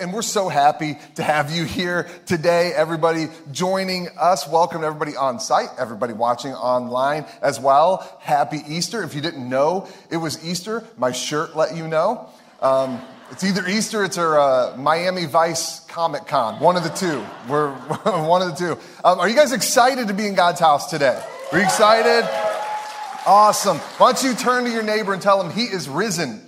And we're so happy to have you here today. Everybody joining us. Welcome everybody on site, everybody watching online as well. Happy Easter. If you didn't know it was Easter, my shirt let you know. Um, it's either Easter, it's our uh, Miami Vice Comic Con. One of the two. We're one of the two. Um, are you guys excited to be in God's house today? Are you excited? Awesome. Why don't you turn to your neighbor and tell him he is risen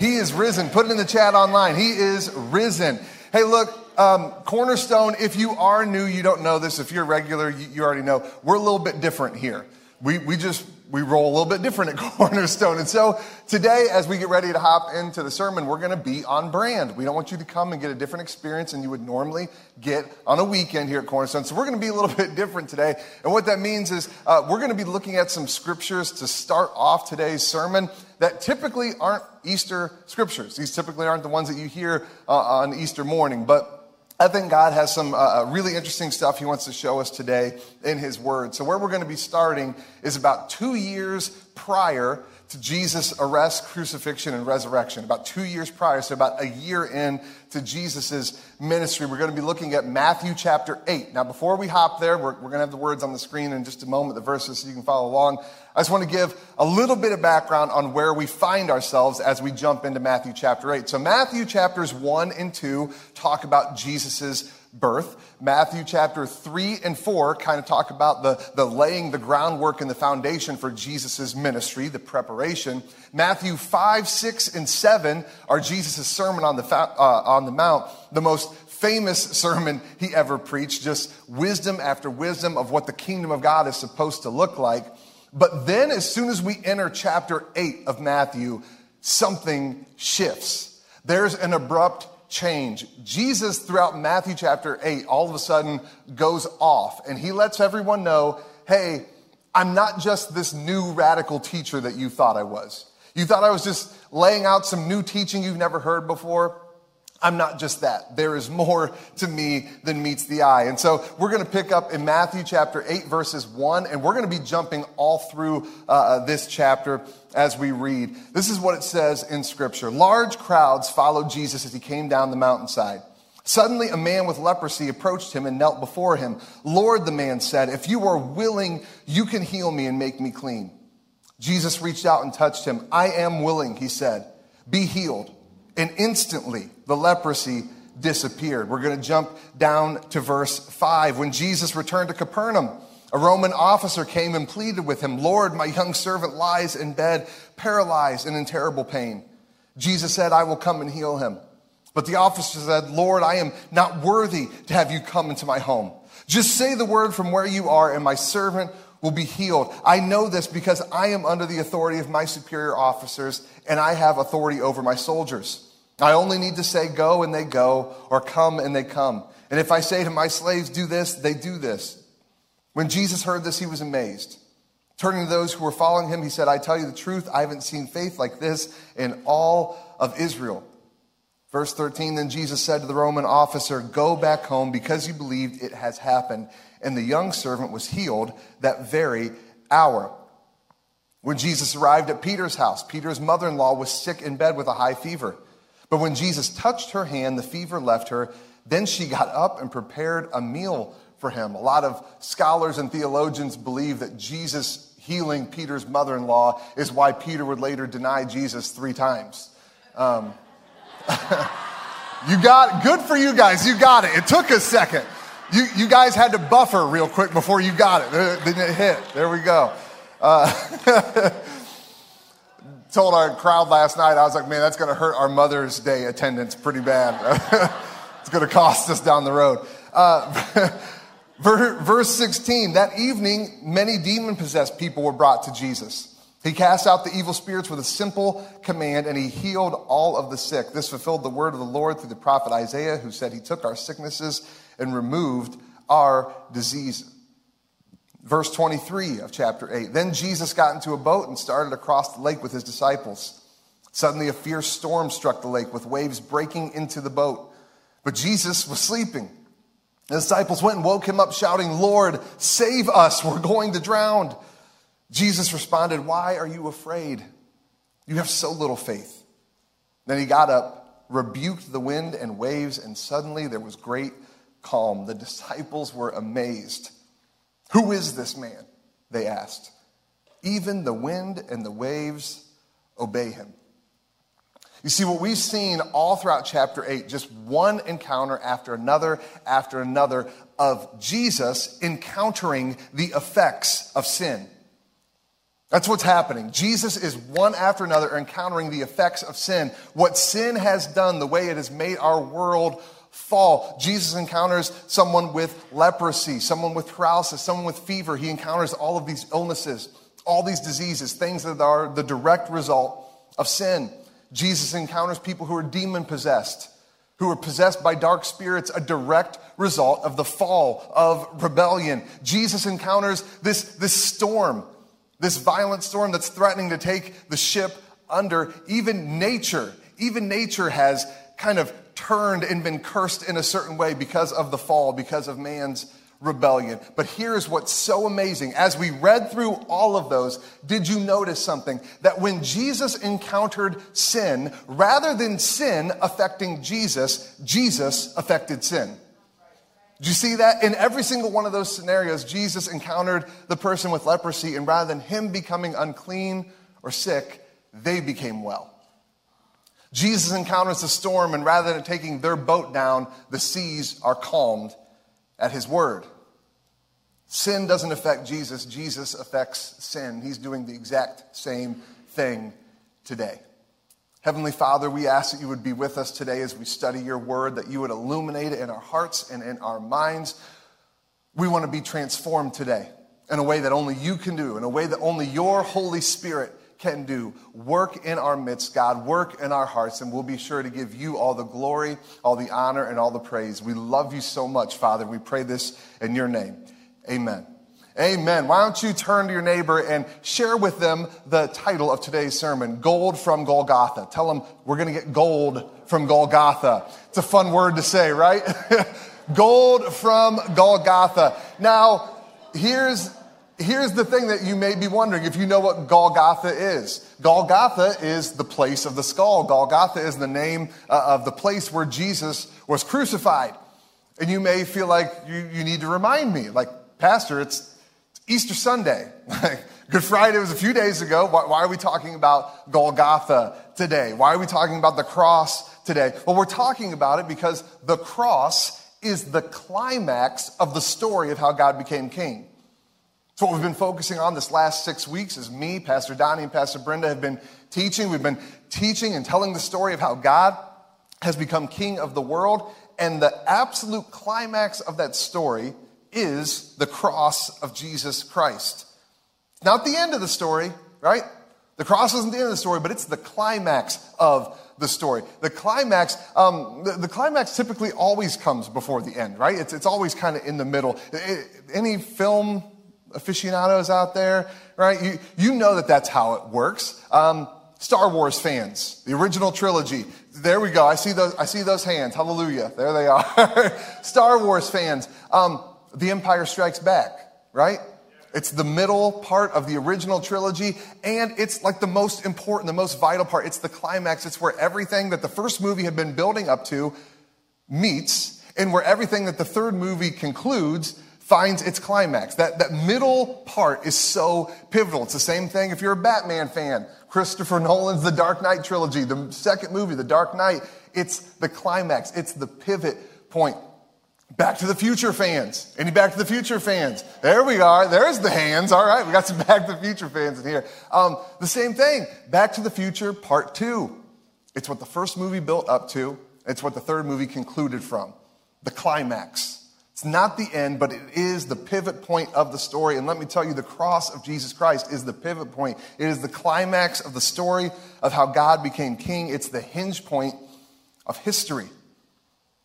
he is risen. Put it in the chat online. He is risen. Hey, look, um, Cornerstone, if you are new, you don't know this. If you're regular, you, you already know. We're a little bit different here. We, we just we roll a little bit different at Cornerstone. And so today, as we get ready to hop into the sermon, we're going to be on brand. We don't want you to come and get a different experience than you would normally get on a weekend here at Cornerstone. So we're going to be a little bit different today. And what that means is uh, we're going to be looking at some scriptures to start off today's sermon that typically aren't Easter scriptures. These typically aren't the ones that you hear uh, on Easter morning. But I think God has some uh, uh, really interesting stuff He wants to show us today in His Word. So, where we're going to be starting is about two years prior to Jesus' arrest, crucifixion, and resurrection. About two years prior, so about a year in to Jesus' ministry. We're going to be looking at Matthew chapter 8. Now, before we hop there, we're, we're going to have the words on the screen in just a moment, the verses, so you can follow along. I just want to give a little bit of background on where we find ourselves as we jump into Matthew chapter 8. So, Matthew chapters 1 and 2 talk about Jesus' birth. Matthew chapter 3 and 4 kind of talk about the, the laying the groundwork and the foundation for Jesus' ministry, the preparation. Matthew 5, 6, and 7 are Jesus' sermon on the, uh, on the Mount, the most famous sermon he ever preached, just wisdom after wisdom of what the kingdom of God is supposed to look like. But then, as soon as we enter chapter 8 of Matthew, something shifts. There's an abrupt change. Jesus, throughout Matthew chapter 8, all of a sudden goes off and he lets everyone know hey, I'm not just this new radical teacher that you thought I was. You thought I was just laying out some new teaching you've never heard before. I'm not just that. There is more to me than meets the eye. And so we're going to pick up in Matthew chapter 8, verses 1, and we're going to be jumping all through uh, uh, this chapter as we read. This is what it says in Scripture Large crowds followed Jesus as he came down the mountainside. Suddenly, a man with leprosy approached him and knelt before him. Lord, the man said, if you are willing, you can heal me and make me clean. Jesus reached out and touched him. I am willing, he said. Be healed. And instantly, the leprosy disappeared. We're going to jump down to verse 5. When Jesus returned to Capernaum, a Roman officer came and pleaded with him, Lord, my young servant lies in bed, paralyzed and in terrible pain. Jesus said, I will come and heal him. But the officer said, Lord, I am not worthy to have you come into my home. Just say the word from where you are, and my servant will be healed. I know this because I am under the authority of my superior officers, and I have authority over my soldiers. I only need to say go and they go, or come and they come. And if I say to my slaves, do this, they do this. When Jesus heard this, he was amazed. Turning to those who were following him, he said, I tell you the truth, I haven't seen faith like this in all of Israel. Verse 13 Then Jesus said to the Roman officer, Go back home because you believed it has happened. And the young servant was healed that very hour. When Jesus arrived at Peter's house, Peter's mother in law was sick in bed with a high fever. But when Jesus touched her hand, the fever left her. Then she got up and prepared a meal for him. A lot of scholars and theologians believe that Jesus healing Peter's mother in law is why Peter would later deny Jesus three times. Um, you got good for you guys. You got it. It took a second. You, you guys had to buffer real quick before you got it. Then it hit. There we go. Uh, told our crowd last night, I was like, man, that's going to hurt our Mother's Day attendance pretty bad. it's going to cost us down the road. Uh, verse 16, that evening, many demon possessed people were brought to Jesus. He cast out the evil spirits with a simple command and he healed all of the sick. This fulfilled the word of the Lord through the prophet Isaiah, who said, He took our sicknesses and removed our diseases. Verse 23 of chapter 8. Then Jesus got into a boat and started across the lake with his disciples. Suddenly, a fierce storm struck the lake with waves breaking into the boat. But Jesus was sleeping. The disciples went and woke him up, shouting, Lord, save us, we're going to drown. Jesus responded, Why are you afraid? You have so little faith. Then he got up, rebuked the wind and waves, and suddenly there was great calm. The disciples were amazed. Who is this man? They asked. Even the wind and the waves obey him. You see, what we've seen all throughout chapter 8, just one encounter after another after another of Jesus encountering the effects of sin. That's what's happening. Jesus is one after another encountering the effects of sin. What sin has done, the way it has made our world fall. Jesus encounters someone with leprosy, someone with paralysis, someone with fever. He encounters all of these illnesses, all these diseases, things that are the direct result of sin. Jesus encounters people who are demon possessed, who are possessed by dark spirits, a direct result of the fall of rebellion. Jesus encounters this, this storm, this violent storm that's threatening to take the ship under. Even nature, even nature has kind of turned and been cursed in a certain way because of the fall, because of man's rebellion. But here's what's so amazing. As we read through all of those, did you notice something? That when Jesus encountered sin, rather than sin affecting Jesus, Jesus affected sin. Did you see that? In every single one of those scenarios, Jesus encountered the person with leprosy, and rather than him becoming unclean or sick, they became well. Jesus encounters the storm, and rather than taking their boat down, the seas are calmed at his word. Sin doesn't affect Jesus, Jesus affects sin. He's doing the exact same thing today. Heavenly Father, we ask that you would be with us today as we study your word, that you would illuminate it in our hearts and in our minds. We want to be transformed today in a way that only you can do, in a way that only your Holy Spirit can do. Work in our midst, God. Work in our hearts, and we'll be sure to give you all the glory, all the honor, and all the praise. We love you so much, Father. We pray this in your name. Amen. Amen. Why don't you turn to your neighbor and share with them the title of today's sermon, Gold from Golgotha. Tell them we're going to get gold from Golgotha. It's a fun word to say, right? gold from Golgotha. Now, here's here's the thing that you may be wondering if you know what Golgotha is. Golgotha is the place of the skull. Golgotha is the name uh, of the place where Jesus was crucified. And you may feel like you, you need to remind me, like, Pastor, it's Easter Sunday. Good Friday was a few days ago. Why, why are we talking about Golgotha today? Why are we talking about the cross today? Well, we're talking about it because the cross is the climax of the story of how God became king. So what we've been focusing on this last six weeks is me, Pastor Donnie, and Pastor Brenda have been teaching. We've been teaching and telling the story of how God has become king of the world. And the absolute climax of that story is the cross of Jesus Christ. Not the end of the story, right? The cross isn't the end of the story, but it's the climax of the story. The climax, um, the, the, climax typically always comes before the end, right? It's, it's always kind of in the middle. It, any film aficionados out there, right? You, you know that that's how it works. Um, Star Wars fans, the original trilogy. There we go. I see those, I see those hands. Hallelujah. There they are. Star Wars fans. Um, the Empire Strikes Back, right? It's the middle part of the original trilogy, and it's like the most important, the most vital part. It's the climax. It's where everything that the first movie had been building up to meets, and where everything that the third movie concludes finds its climax. That, that middle part is so pivotal. It's the same thing if you're a Batman fan. Christopher Nolan's The Dark Knight trilogy, the second movie, The Dark Knight, it's the climax, it's the pivot point. Back to the Future fans. Any Back to the Future fans? There we are. There's the hands. All right, we got some Back to the Future fans in here. Um, the same thing. Back to the Future Part 2. It's what the first movie built up to. It's what the third movie concluded from. The climax. It's not the end, but it is the pivot point of the story. And let me tell you, the cross of Jesus Christ is the pivot point. It is the climax of the story of how God became king. It's the hinge point of history.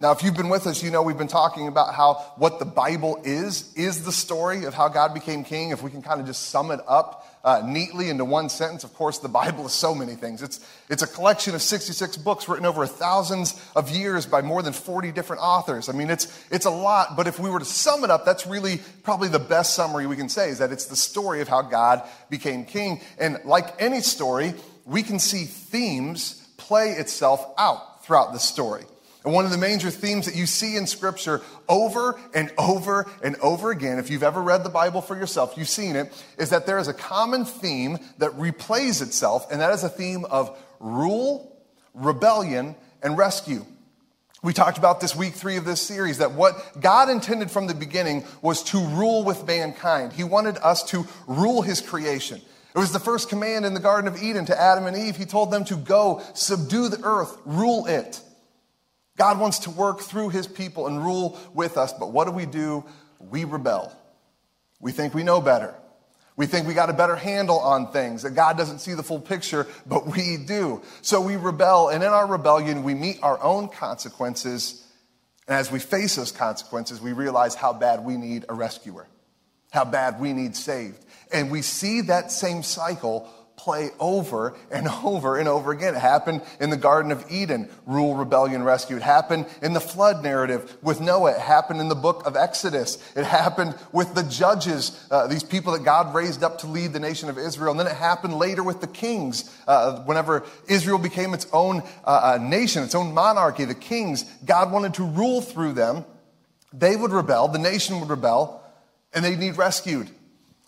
Now, if you've been with us, you know we've been talking about how what the Bible is, is the story of how God became king. If we can kind of just sum it up uh, neatly into one sentence, of course, the Bible is so many things. It's, it's a collection of 66 books written over thousands of years by more than 40 different authors. I mean, it's, it's a lot, but if we were to sum it up, that's really probably the best summary we can say is that it's the story of how God became king. And like any story, we can see themes play itself out throughout the story. And one of the major themes that you see in Scripture over and over and over again, if you've ever read the Bible for yourself, you've seen it, is that there is a common theme that replays itself, and that is a theme of rule, rebellion, and rescue. We talked about this week three of this series that what God intended from the beginning was to rule with mankind. He wanted us to rule His creation. It was the first command in the Garden of Eden to Adam and Eve. He told them to go, subdue the earth, rule it. God wants to work through his people and rule with us, but what do we do? We rebel. We think we know better. We think we got a better handle on things, that God doesn't see the full picture, but we do. So we rebel, and in our rebellion, we meet our own consequences. And as we face those consequences, we realize how bad we need a rescuer, how bad we need saved. And we see that same cycle play over and over and over again. It happened in the Garden of Eden, rule, rebellion, rescue. It happened in the flood narrative with Noah. It happened in the book of Exodus. It happened with the judges, uh, these people that God raised up to lead the nation of Israel. And then it happened later with the kings. Uh, whenever Israel became its own uh, uh nation, its own monarchy, the kings, God wanted to rule through them. They would rebel, the nation would rebel, and they'd need rescued.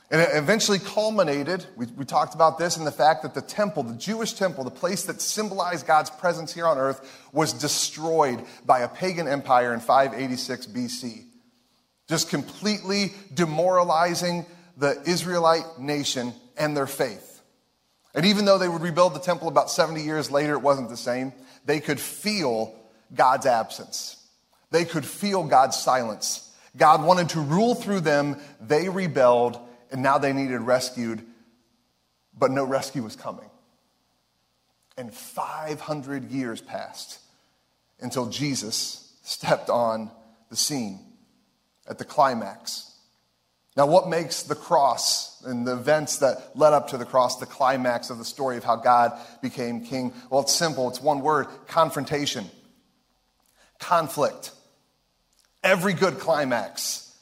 And it eventually culminated, we, we, talked about this, in the fact that the temple, the Jewish temple, the place that symbolized God's presence here on earth, was destroyed by a pagan empire in 586 BC. Just completely demoralizing the Israelite nation and their faith. And even though they would rebuild the temple about 70 years later, it wasn't the same. They could feel God's absence, they could feel God's silence. God wanted to rule through them, they rebelled and now they needed rescued, but no rescue was coming. And 500 years passed until Jesus stepped on the scene at the climax. Now, what makes the cross and the events that led up to the cross the climax of the story of how God became king? Well, it's simple. It's one word confrontation, conflict. Every good climax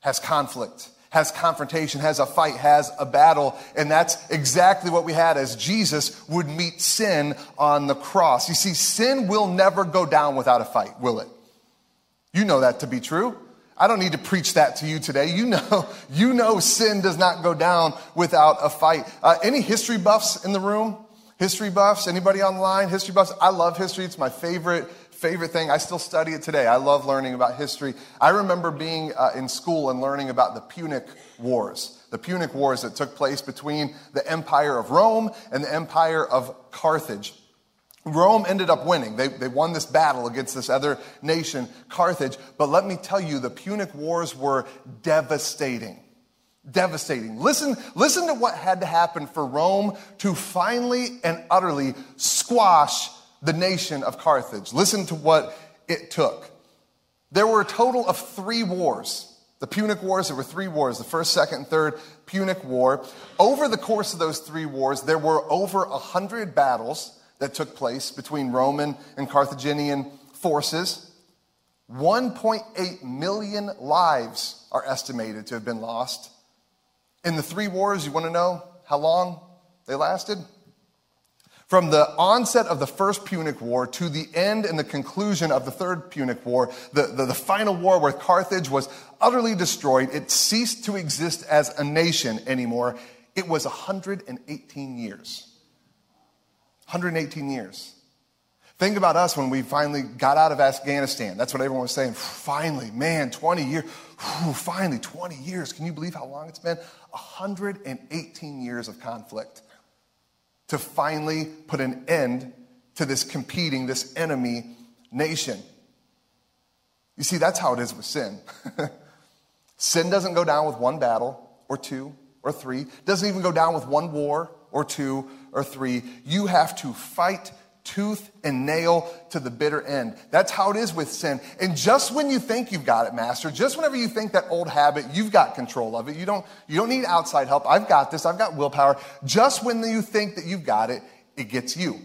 has conflict has confrontation, has a fight, has a battle. And that's exactly what we had as Jesus would meet sin on the cross. You see, sin will never go down without a fight, will it? You know that to be true. I don't need to preach that to you today. You know, you know sin does not go down without a fight. Uh, any history buffs in the room? History buffs? Anybody online? History buffs? I love history. It's my favorite favorite thing. I still study it today. I love learning about history. I remember being uh, in school and learning about the Punic Wars, the Punic Wars that took place between the Empire of Rome and the Empire of Carthage. Rome ended up winning. They, they won this battle against this other nation, Carthage. But let me tell you, the Punic Wars were devastating. Devastating. Listen, listen to what had to happen for Rome to finally and utterly squash the nation of Carthage. Listen to what it took. There were a total of three wars. The Punic Wars, there were three wars the first, second, and third Punic War. Over the course of those three wars, there were over a hundred battles that took place between Roman and Carthaginian forces. 1.8 million lives are estimated to have been lost. In the three wars, you want to know how long they lasted? From the onset of the First Punic War to the end and the conclusion of the Third Punic War, the, the, the, final war where Carthage was utterly destroyed, it ceased to exist as a nation anymore. It was 118 years. 118 years. Think about us when we finally got out of Afghanistan. That's what everyone was saying. Finally, man, 20 years. Finally, 20 years. Can you believe how long it's been? 118 years of conflict to finally put an end to this competing, this enemy nation. You see, that's how it is with sin. sin doesn't go down with one battle or two or three, doesn't even go down with one war or two or three. You have to fight tooth and nail to the bitter end. That's how it is with sin. And just when you think you've got it mastered, just whenever you think that old habit, you've got control of it. You don't, you don't need outside help. I've got this. I've got willpower. Just when you think that you've got it, it gets you.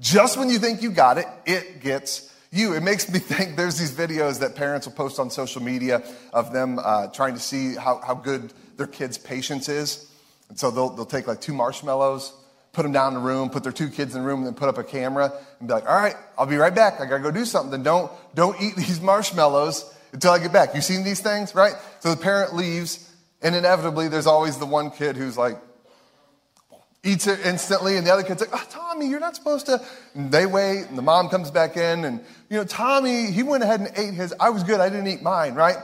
Just when you think you got it, it gets you. It makes me think there's these videos that parents will post on social media of them uh, trying to see how, how good their kid's patience is. And so they'll, they'll take like two marshmallows, put them down in the room, put their two kids in the room, and then put up a camera and be like, all right, I'll be right back. I gotta go do something. Then don't, don't eat these marshmallows until I get back. You've seen these things, right? So the parent leaves, and inevitably there's always the one kid who's like, eats it instantly, and the other kid's like, oh, Tommy, you're not supposed to. And they wait, and the mom comes back in, and, you know, Tommy, he went ahead and ate his. I was good, I didn't eat mine, right?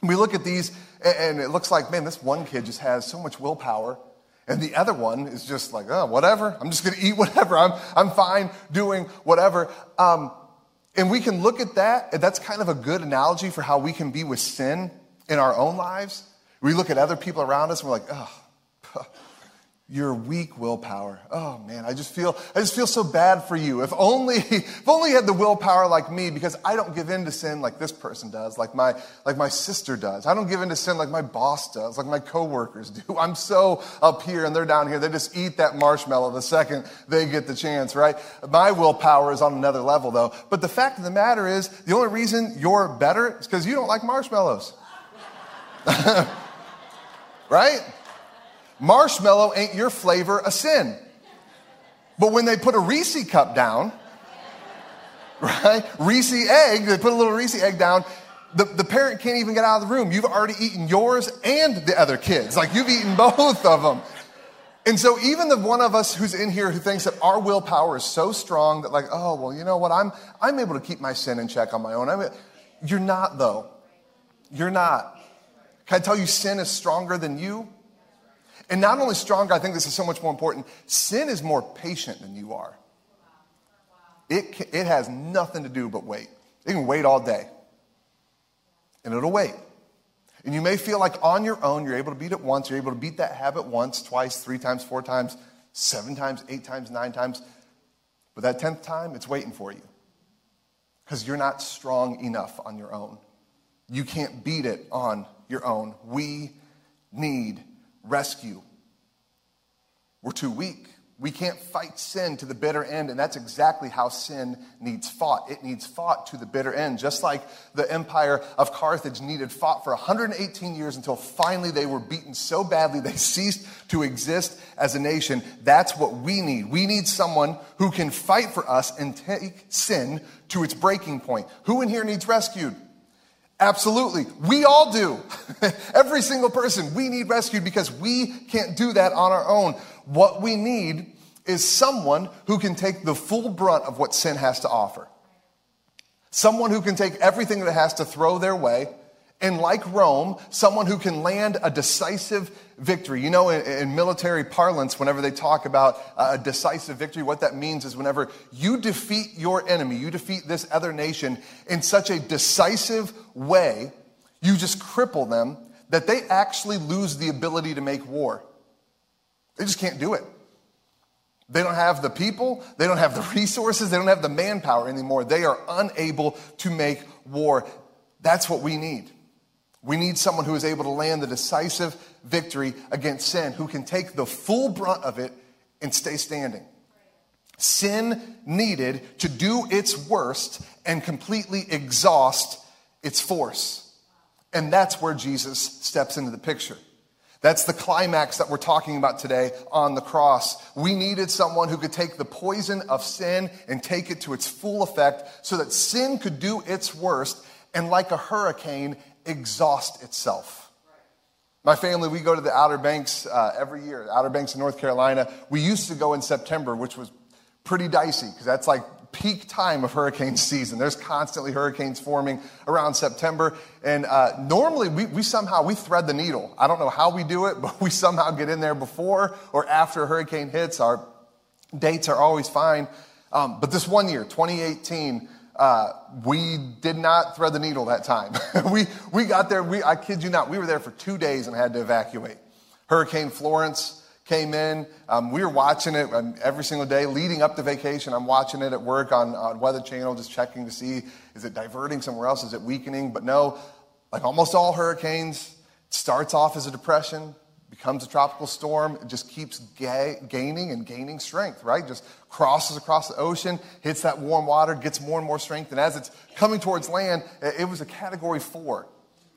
And we look at these, and it looks like, man, this one kid just has so much willpower. And the other one is just like, oh, whatever. I'm just going to eat whatever. I'm, I'm fine doing whatever. Um, and we can look at that, and that's kind of a good analogy for how we can be with sin in our own lives. We look at other people around us, and we're like, oh, your weak willpower. Oh man, I just feel I just feel so bad for you. If only if only you had the willpower like me because I don't give in to sin like this person does, like my like my sister does. I don't give in to sin like my boss does, like my coworkers do. I'm so up here and they're down here. They just eat that marshmallow the second they get the chance, right? My willpower is on another level though. But the fact of the matter is, the only reason you're better is because you don't like marshmallows. right? Marshmallow ain't your flavor a sin. But when they put a Reese cup down, right? Reese egg, they put a little Reese egg down, the, the parent can't even get out of the room. You've already eaten yours and the other kids. Like you've eaten both of them. And so even the one of us who's in here who thinks that our willpower is so strong that like, oh, well, you know what? I'm, I'm able to keep my sin in check on my own. I mean, you're not though. You're not. Can I tell you sin is stronger than you? And not only stronger, I think this is so much more important, sin is more patient than you are. It, it has nothing to do but wait. It can wait all day. And it'll wait. And you may feel like on your own, you're able to beat it once, you're able to beat that habit once, twice, three times, four times, seven times, eight times, nine times. But that tenth time, it's waiting for you. Because you're not strong enough on your own. You can't beat it on your own. We need rescue. We're too weak. We can't fight sin to the bitter end, and that's exactly how sin needs fought. It needs fought to the bitter end, just like the empire of Carthage needed fought for 118 years until finally they were beaten so badly they ceased to exist as a nation. That's what we need. We need someone who can fight for us and take sin to its breaking point. Who in here needs rescued? Absolutely. We all do. Every single person, we need rescued because we can't do that on our own. What we need is someone who can take the full brunt of what sin has to offer. Someone who can take everything that it has to throw their way and like Rome, someone who can land a decisive victory. You know, in, in, military parlance, whenever they talk about a decisive victory, what that means is whenever you defeat your enemy, you defeat this other nation in such a decisive way, you just cripple them that they actually lose the ability to make war. They just can't do it. They don't have the people, they don't have the resources, they don't have the manpower anymore. They are unable to make war. That's what we need. We need someone who is able to land the decisive victory against sin, who can take the full brunt of it and stay standing. Sin needed to do its worst and completely exhaust its force. And that's where Jesus steps into the picture. That's the climax that we're talking about today on the cross. We needed someone who could take the poison of sin and take it to its full effect so that sin could do its worst and, like a hurricane, exhaust itself. My family, we go to the Outer Banks uh, every year, Outer Banks in North Carolina. We used to go in September, which was pretty dicey because that's like peak time of hurricane season. There's constantly hurricanes forming around September. And uh, normally we, we somehow, we thread the needle. I don't know how we do it, but we somehow get in there before or after a hurricane hits. Our dates are always fine. Um, but this one year, 2018, uh, we did not thread the needle that time. we, we got there, we, I kid you not, we were there for two days and had to evacuate. Hurricane Florence came in. Um, we were watching it um, every single day leading up to vacation. I'm watching it at work on, on Weather Channel, just checking to see is it diverting somewhere else? Is it weakening? But no, like almost all hurricanes, it starts off as a depression, becomes a tropical storm, it just keeps ga- gaining and gaining strength, right? Just crosses across the ocean, hits that warm water, gets more and more strength. And as it's coming towards land, it was a category four.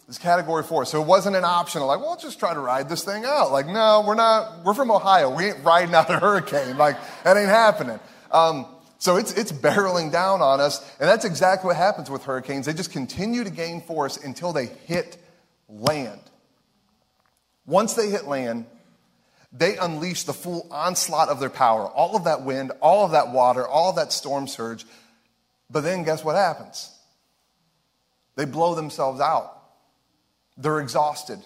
It's category four. So it wasn't an optional, like, well, let's just try to ride this thing out. Like, no, we're not, we're from Ohio. We ain't riding out a hurricane. Like, that ain't happening. Um, so it's, it's barreling down on us. And that's exactly what happens with hurricanes. They just continue to gain force until they hit land. Once they hit land, they unleash the full onslaught of their power. All of that wind, all of that water, all of that storm surge. But then guess what happens? They blow themselves out. They're exhausted.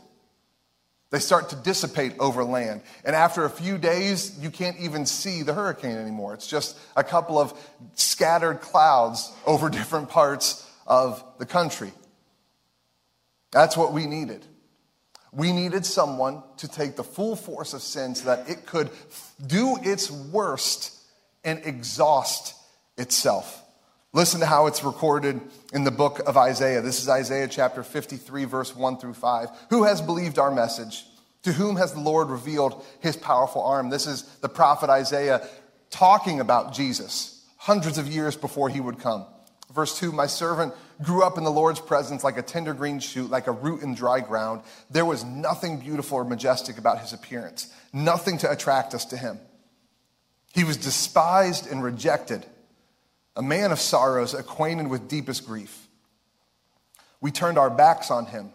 They start to dissipate over land. And after a few days, you can't even see the hurricane anymore. It's just a couple of scattered clouds over different parts of the country. That's what we needed. We needed someone to take the full force of sin so that it could do its worst and exhaust itself. Listen to how it's recorded in the book of Isaiah. This is Isaiah chapter 53, verse 1 through 5. Who has believed our message? To whom has the Lord revealed his powerful arm? This is the prophet Isaiah talking about Jesus hundreds of years before he would come. Verse 2 My servant grew up in the Lord's presence like a tender green shoot, like a root in dry ground. There was nothing beautiful or majestic about his appearance, nothing to attract us to him. He was despised and rejected a man of sorrows, acquainted with deepest grief. We turned our backs on him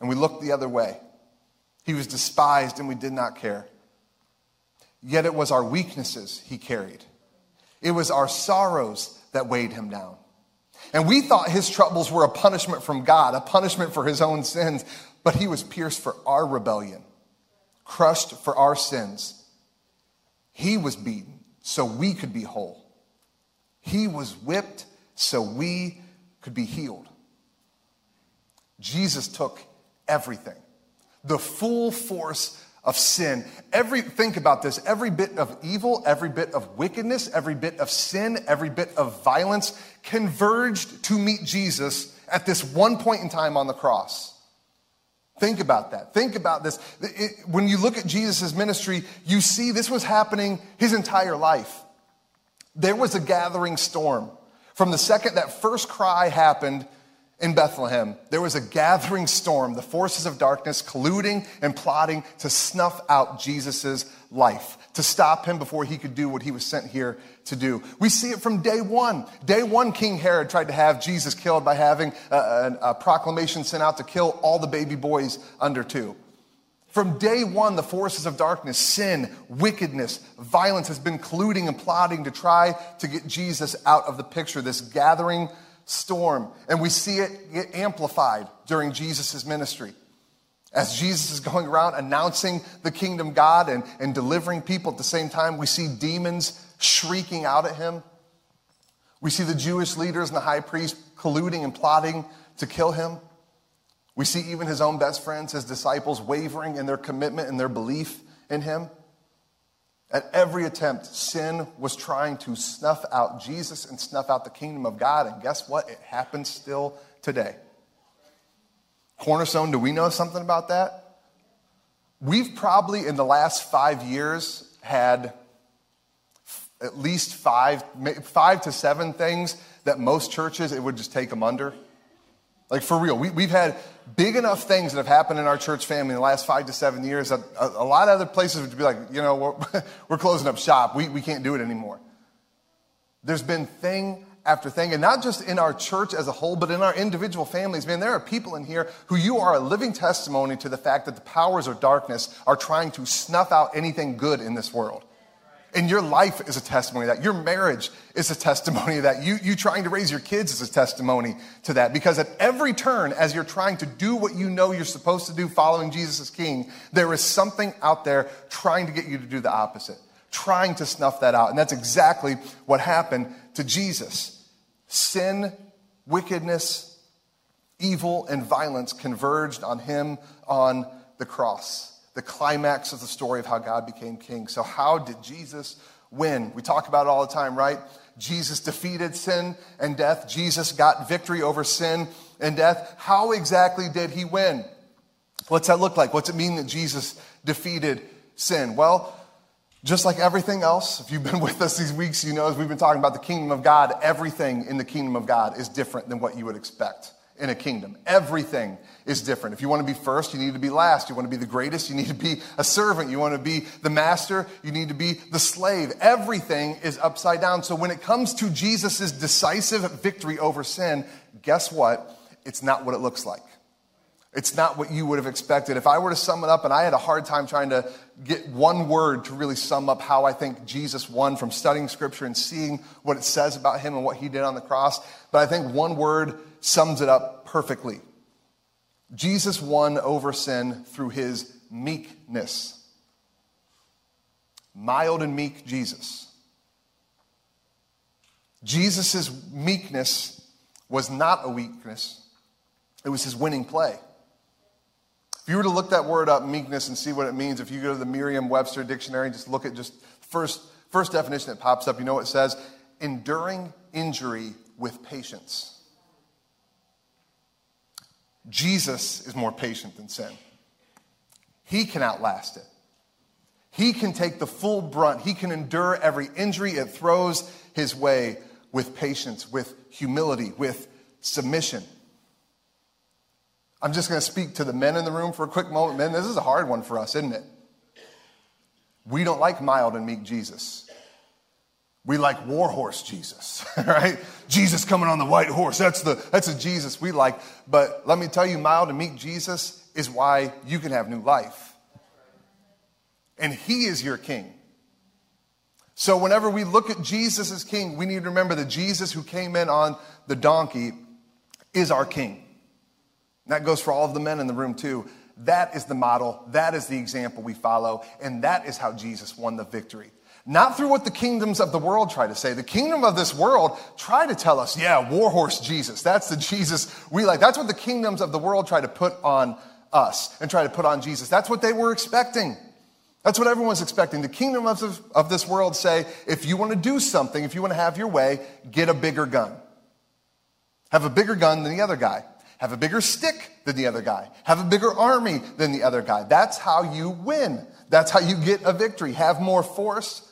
and we looked the other way. He was despised and we did not care. Yet it was our weaknesses he carried, it was our sorrows that weighed him down. And we thought his troubles were a punishment from God, a punishment for his own sins, but he was pierced for our rebellion, crushed for our sins. He was beaten so we could be whole. He was whipped so we could be healed. Jesus took everything, the full force of sin. Every think about this, every bit of evil, every bit of wickedness, every bit of sin, every bit of violence converged to meet Jesus at this one point in time on the cross. Think about that. Think about this. It, when you look at Jesus' ministry, you see this was happening his entire life. There was a gathering storm. From the second that first cry happened in Bethlehem, there was a gathering storm, the forces of darkness colluding and plotting to snuff out Jesus' life, to stop him before he could do what he was sent here to do. We see it from day one. Day one, King Herod tried to have Jesus killed by having uh, a, a, a proclamation sent out to kill all the baby boys under two. From day one, the forces of darkness, sin, wickedness, violence has been colluding and plotting to try to get Jesus out of the picture, this gathering storm. And we see it get amplified during Jesus' ministry. As Jesus is going around announcing the kingdom God and, and delivering people at the same time, we see demons shrieking out at him. We see the Jewish leaders and the high priest colluding and plotting to kill him. We see even his own best friends, his disciples, wavering in their commitment and their belief in him. At every attempt, sin was trying to snuff out Jesus and snuff out the kingdom of God. And guess what? It happens still today. Cornerstone, do we know something about that? We've probably, in the last five years, had at least five, five to seven things that most churches, it would just take them under. Like for real, we, have had big enough things that have happened in our church family in the last five to seven years that a, a lot of other places would be like, you know, we're, we're closing up shop. We, we can't do it anymore. There's been thing after thing, and not just in our church as a whole, but in our individual families. Man, there are people in here who you are a living testimony to the fact that the powers of darkness are trying to snuff out anything good in this world. And your life is a testimony of that. Your marriage is a testimony of that. You, you trying to raise your kids is a testimony to that. Because at every turn, as you're trying to do what you know you're supposed to do following Jesus as King, there is something out there trying to get you to do the opposite, trying to snuff that out. And that's exactly what happened to Jesus. Sin, wickedness, evil, and violence converged on him on the cross. The climax of the story of how God became king. So, how did Jesus win? We talk about it all the time, right? Jesus defeated sin and death. Jesus got victory over sin and death. How exactly did he win? What's that look like? What's it mean that Jesus defeated sin? Well, just like everything else, if you've been with us these weeks, you know, as we've been talking about the kingdom of God, everything in the kingdom of God is different than what you would expect in a kingdom. Everything is different. If you want to be first, you need to be last. You want to be the greatest, you need to be a servant. You want to be the master, you need to be the slave. Everything is upside down. So when it comes to Jesus' decisive victory over sin, guess what? It's not what it looks like. It's not what you would have expected. If I were to sum it up, and I had a hard time trying to get one word to really sum up how I think Jesus won from studying scripture and seeing what it says about him and what he did on the cross, but I think one word sums it up perfectly. Jesus won over sin through his meekness. Mild and meek Jesus. Jesus' meekness was not a weakness, it was his winning play. If you were to look that word up, meekness, and see what it means, if you go to the Merriam Webster dictionary and just look at just first, first definition that pops up, you know what it says? Enduring injury with patience. Jesus is more patient than sin. He can outlast it. He can take the full brunt. He can endure every injury it throws his way with patience, with humility, with submission. I'm just going to speak to the men in the room for a quick moment. Men, this is a hard one for us, isn't it? We don't like mild and meek Jesus. We like warhorse Jesus, right? Jesus coming on the white horse. That's the that's a Jesus we like. But let me tell you, mild and meek Jesus is why you can have new life. And he is your king. So whenever we look at Jesus as king, we need to remember that Jesus who came in on the donkey is our king. That goes for all of the men in the room, too. That is the model. That is the example we follow. And that is how Jesus won the victory. Not through what the kingdoms of the world try to say. The kingdom of this world try to tell us, yeah, warhorse Jesus. That's the Jesus we like. That's what the kingdoms of the world try to put on us and try to put on Jesus. That's what they were expecting. That's what everyone's expecting. The kingdom of, of this world say, if you want to do something, if you want to have your way, get a bigger gun. Have a bigger gun than the other guy. Have a bigger stick than the other guy. Have a bigger army than the other guy. That's how you win. That's how you get a victory. Have more force.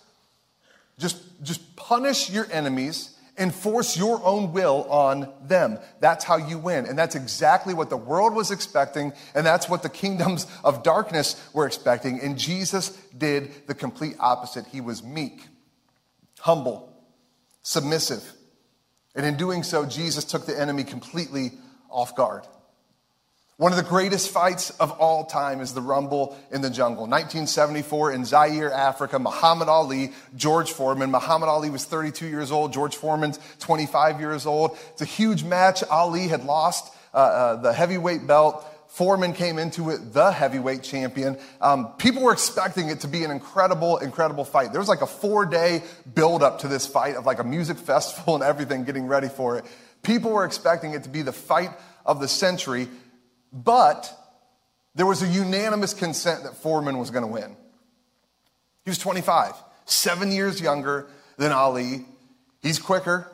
Just, just punish your enemies and force your own will on them. That's how you win. And that's exactly what the world was expecting, and that's what the kingdoms of darkness were expecting. And Jesus did the complete opposite. He was meek, humble, submissive. And in doing so, Jesus took the enemy completely off guard. One of the greatest fights of all time is the Rumble in the Jungle. 1974 in Zaire, Africa, Muhammad Ali, George Foreman. Muhammad Ali was 32 years old, George Foreman's 25 years old. It's a huge match. Ali had lost uh, uh, the heavyweight belt. Foreman came into it the heavyweight champion. Um, people were expecting it to be an incredible, incredible fight. There was like a four day build up to this fight of like a music festival and everything getting ready for it. People were expecting it to be the fight of the century, but there was a unanimous consent that Foreman was going to win. He was 25, seven years younger than Ali. He's quicker,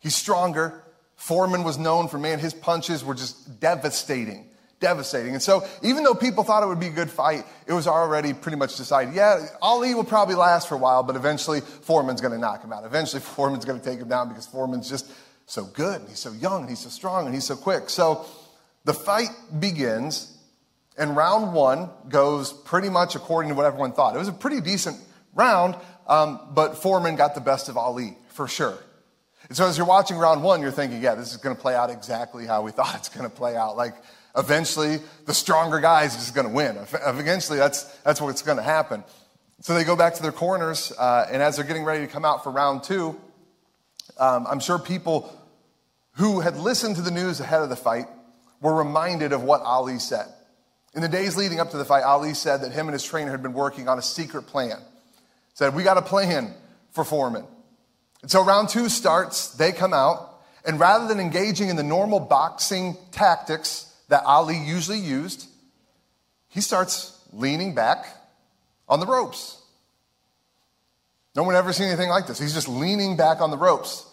he's stronger. Foreman was known for, man, his punches were just devastating. Devastating. And so, even though people thought it would be a good fight, it was already pretty much decided. Yeah, Ali will probably last for a while, but eventually Foreman's going to knock him out. Eventually, Foreman's going to take him down because Foreman's just so good, and he's so young, and he's so strong, and he's so quick. So the fight begins, and round one goes pretty much according to what everyone thought. It was a pretty decent round, um, but Foreman got the best of Ali, for sure. And so as you're watching round one, you're thinking, yeah, this is going to play out exactly how we thought it's going to play out. Like, eventually, the stronger guy is just going to win. Eventually, that's, that's what's going to happen. So they go back to their corners, uh, and as they're getting ready to come out for round two, um, I'm sure people who had listened to the news ahead of the fight were reminded of what Ali said. In the days leading up to the fight, Ali said that him and his trainer had been working on a secret plan. Said, We got a plan for Foreman. And so round two starts, they come out, and rather than engaging in the normal boxing tactics that Ali usually used, he starts leaning back on the ropes. No one ever seen anything like this. He's just leaning back on the ropes.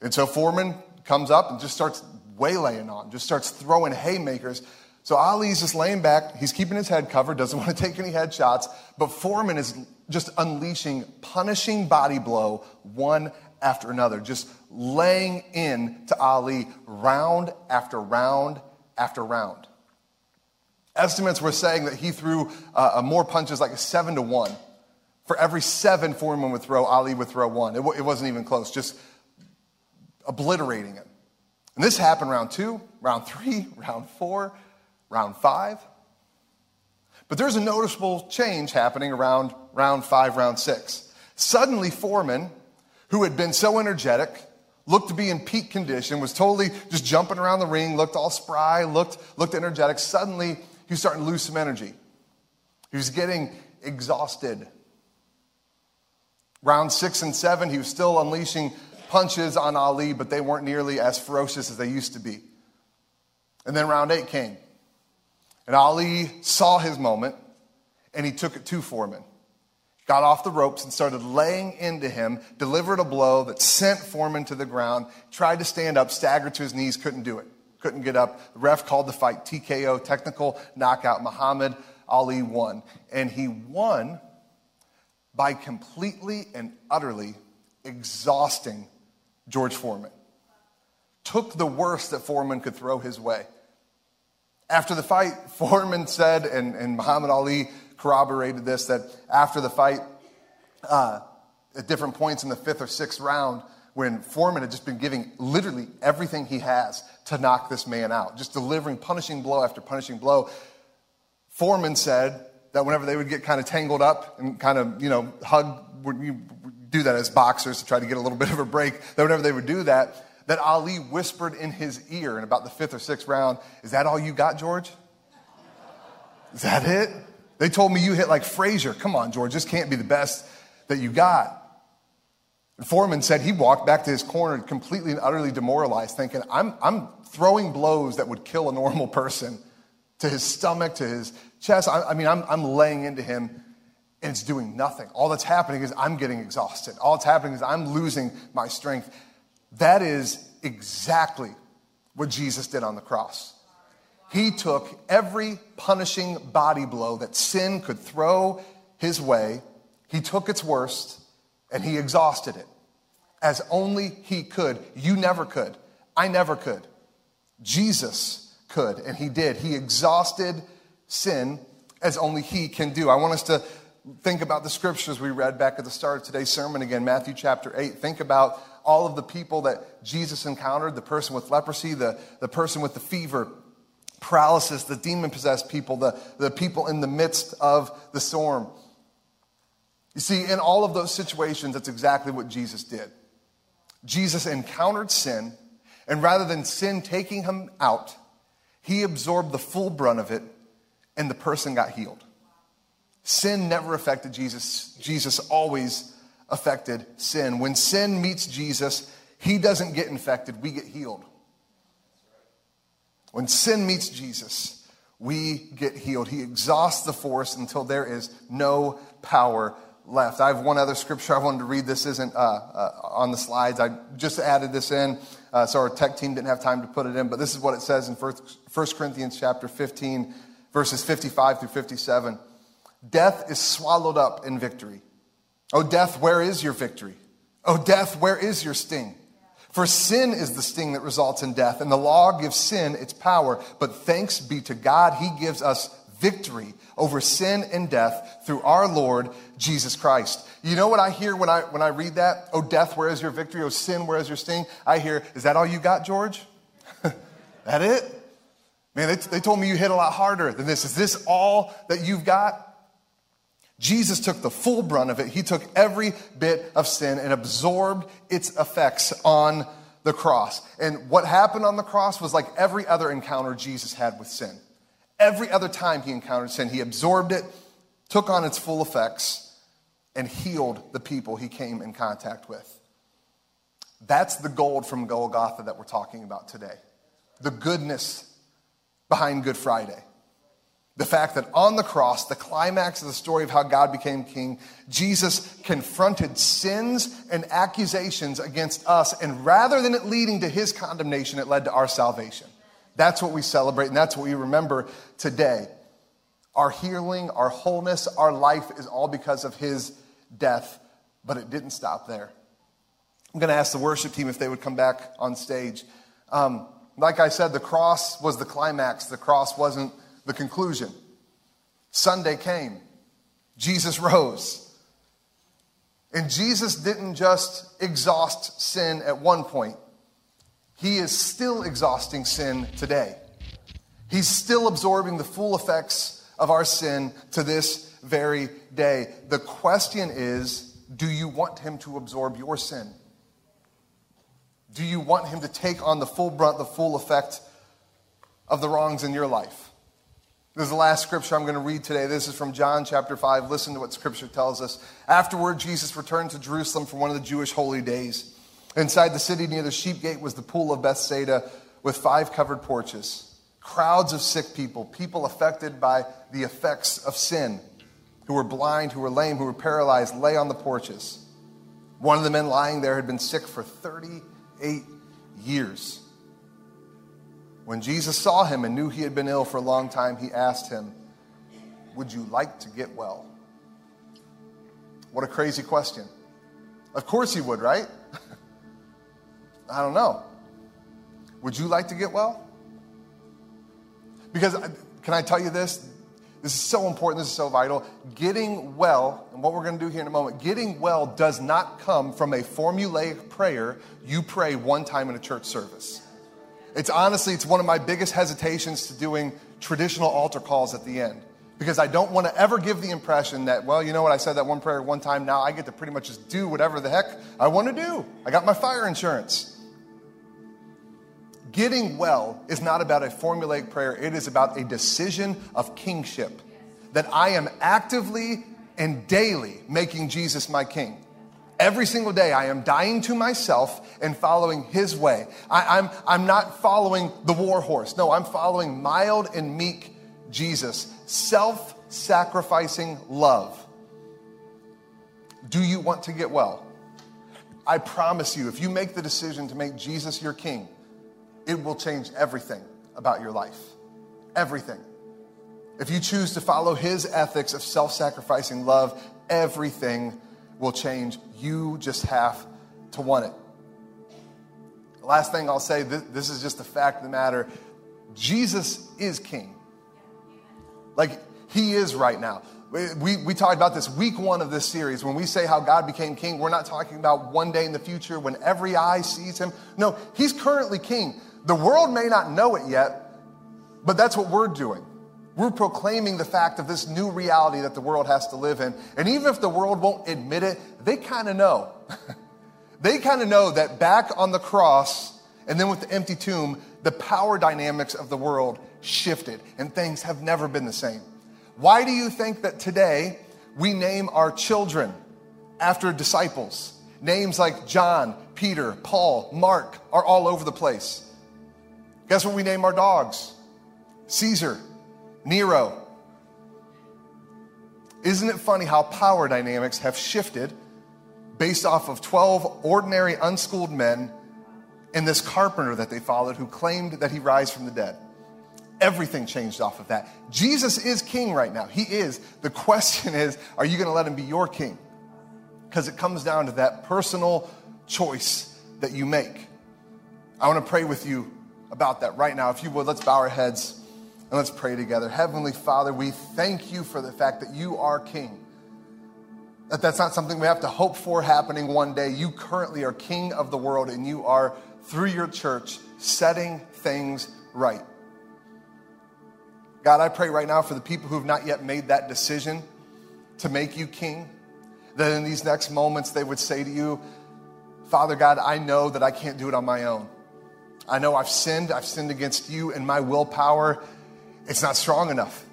And so Foreman comes up and just starts waylaying on, just starts throwing haymakers. So Ali's just laying back. He's keeping his head covered, doesn't want to take any head shots. But Foreman is just unleashing, punishing body blow one after another, just laying in to Ali round after round after round. Estimates were saying that he threw uh, more punches, like seven to one. For every seven Foreman would throw, Ali would throw one. It, w- it wasn't even close, just obliterating it. And this happened round two, round three, round four, round five. But there's a noticeable change happening around round five, round six. Suddenly, Foreman, who had been so energetic, looked to be in peak condition, was totally just jumping around the ring, looked all spry, looked, looked energetic. Suddenly, he was starting to lose some energy. He was getting exhausted. Round six and seven, he was still unleashing punches on Ali, but they weren't nearly as ferocious as they used to be. And then round eight came. And Ali saw his moment and he took it to Foreman. Got off the ropes and started laying into him, delivered a blow that sent Foreman to the ground, tried to stand up, staggered to his knees, couldn't do it. Couldn't get up. The ref called the fight TKO, technical knockout. Muhammad Ali won. And he won by completely and utterly exhausting George Foreman. Took the worst that Foreman could throw his way. After the fight, Foreman said, and, and Muhammad Ali corroborated this, that after the fight, uh, at different points in the fifth or sixth round, when Foreman had just been giving literally everything he has to knock this man out, just delivering punishing blow after punishing blow, Foreman said that whenever they would get kind of tangled up and kind of, you know, hug, do that as boxers to try to get a little bit of a break, that whenever they would do that, that Ali whispered in his ear in about the fifth or sixth round, Is that all you got, George? Is that it? They told me you hit like Frazier. Come on, George, this can't be the best that you got. And Foreman said he walked back to his corner completely and utterly demoralized, thinking, I'm, I'm throwing blows that would kill a normal person to his stomach, to his chest. I, I mean, I'm, I'm laying into him and it's doing nothing. All that's happening is I'm getting exhausted. All that's happening is I'm losing my strength. That is exactly what Jesus did on the cross. He took every punishing body blow that sin could throw his way, he took its worst, and he exhausted it as only he could. You never could. I never could. Jesus could, and he did. He exhausted sin as only he can do. I want us to think about the scriptures we read back at the start of today's sermon again, Matthew chapter 8. Think about all of the people that Jesus encountered the person with leprosy, the, the person with the fever, paralysis, the demon possessed people, the, the people in the midst of the storm. You see, in all of those situations, that's exactly what Jesus did. Jesus encountered sin, and rather than sin taking him out, he absorbed the full brunt of it, and the person got healed. Sin never affected Jesus. Jesus always affected sin. When sin meets Jesus, he doesn't get infected, we get healed. When sin meets Jesus, we get healed. He exhausts the force until there is no power left. I have one other scripture I wanted to read. This isn't uh, uh, on the slides. I just added this in, uh, so our tech team didn't have time to put it in. But this is what it says in 1 Corinthians chapter 15, verses 55 through 57. Death is swallowed up in victory. Oh, death, where is your victory? Oh, death, where is your sting? For sin is the sting that results in death, and the law gives sin its power. But thanks be to God, He gives us victory over sin and death through our Lord Jesus Christ. You know what I hear when I, when I read that? Oh, death, where is your victory? Oh, sin, where is your sting? I hear, is that all you got, George? that it? Man, they, they told me you hit a lot harder than this. Is this all that you've got? Jesus took the full brunt of it. He took every bit of sin and absorbed its effects on the cross. And what happened on the cross was like every other encounter Jesus had with sin. Every other time he encountered sin, he absorbed it, took on its full effects, and healed the people he came in contact with. That's the gold from Golgotha that we're talking about today. The goodness behind Good Friday. The fact that on the cross, the climax of the story of how God became king, Jesus confronted sins and accusations against us. And rather than it leading to his condemnation, it led to our salvation. That's what we celebrate, and that's what we remember today. Our healing, our wholeness, our life is all because of his death, but it didn't stop there. I'm going to ask the worship team if they would come back on stage. Um, like I said, the cross was the climax, the cross wasn't the conclusion. Sunday came, Jesus rose. And Jesus didn't just exhaust sin at one point, He is still exhausting sin today. He's still absorbing the full effects of our sin to this very day. The question is do you want Him to absorb your sin? Do you want Him to take on the full brunt, the full effect of the wrongs in your life? This is the last scripture I'm going to read today. This is from John chapter 5. Listen to what scripture tells us. Afterward, Jesus returned to Jerusalem for one of the Jewish holy days. Inside the city near the sheep gate was the pool of Bethsaida with five covered porches. Crowds of sick people, people affected by the effects of sin, who were blind, who were lame, who were paralyzed, lay on the porches. One of the men lying there had been sick for 38 years. When Jesus saw him and knew he had been ill for a long time, he asked him, Would you like to get well? What a crazy question. Of course he would, right? I don't know. Would you like to get well? Because, uh, can I tell you this? This is so important. This is so vital. Getting well, and what we're going to do here in a moment, getting well does not come from a formulaic prayer you pray one time in a church service. It's honestly, it's one of my biggest hesitations to doing traditional altar calls at the end because I don't want to ever give the impression that, well, you know what, I said that one prayer one time, now I get to pretty much just do whatever the heck I want to do. I got my fire insurance. Getting well is not about a formulaic prayer, it is about a decision of kingship. That I am actively and daily making Jesus my king. Every single day, I am dying to myself and following his way. I, am I'm, I'm not following the war horse. No, I'm following mild and meek Jesus, self sacrificing love. Do you want to get well? I promise you, if you make the decision to make Jesus your king, it will change everything about your life. Everything. If you choose to follow his ethics of self sacrificing love, everything will change. You just have to want it. Last thing I'll say this, is just the fact of the matter Jesus is king. Like, he is right now. We, we talked about this week one of this series. When we say how God became king, we're not talking about one day in the future when every eye sees him. No, he's currently king. The world may not know it yet, but that's what we're doing. We're proclaiming the fact of this new reality that the world has to live in. And even if the world won't admit it, they kind of know. they kind of know that back on the cross and then with the empty tomb, the power dynamics of the world shifted and things have never been the same. Why do you think that today we name our children after disciples? Names like John, Peter, Paul, Mark are all over the place. Guess what we name our dogs? Caesar, Nero. Isn't it funny how power dynamics have shifted based off of 12 ordinary, unschooled men and this carpenter that they followed who claimed that he rise from the dead? Everything changed off of that. Jesus is king right now. He is. The question is are you going to let him be your king? Because it comes down to that personal choice that you make. I want to pray with you about that right now. If you would, let's bow our heads. And let's pray together. Heavenly Father, we thank you for the fact that you are King. That that's not something we have to hope for happening one day. You currently are King of the world, and you are, through your church, setting things right. God, I pray right now for the people who have not yet made that decision to make you King, that in these next moments they would say to you, Father God, I know that I can't do it on my own. I know I've sinned. I've sinned against you, and my willpower it's not strong enough.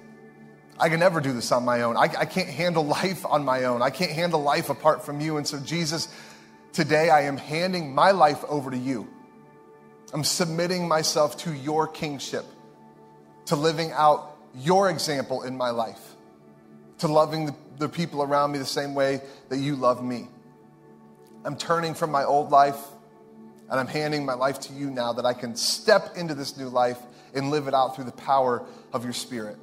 I can never do this on my own. I, I, can't handle life on my own. I can't handle life apart from you. And so, Jesus, today I am handing my life over to you. I'm submitting myself to your kingship, to living out your example in my life, to loving the, the people around me the same way that you love me. I'm turning from my old life and I'm handing my life to you now that I can step into this new life and live it out through the power of your Spirit.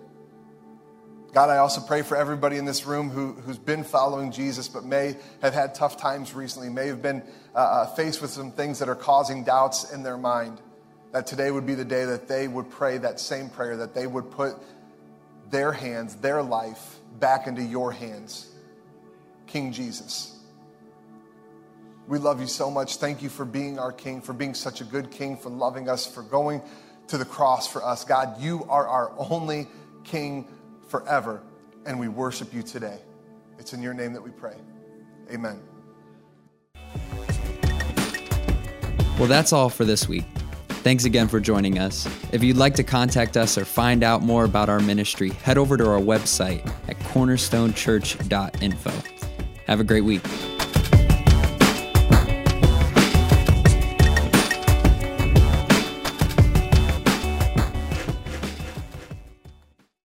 God, I also pray for everybody in this room who, who's been following Jesus but may have had tough times recently, may have been uh, uh, faced with some things that are causing doubts in their mind. That today would be the day that they would pray that same prayer, that they would put their hands, their life back into your hands, King Jesus. We love you so much. Thank you for being our King, for being such a good King, for loving us, for going to the cross for us. God, you are our only King forever, and we worship you today. It's in your name that we pray. Amen. Well, that's all for this week. Thanks again for joining us. If you'd like to contact us or find out more about our ministry, head over to our website at cornerstonechurch.info. Have a great week.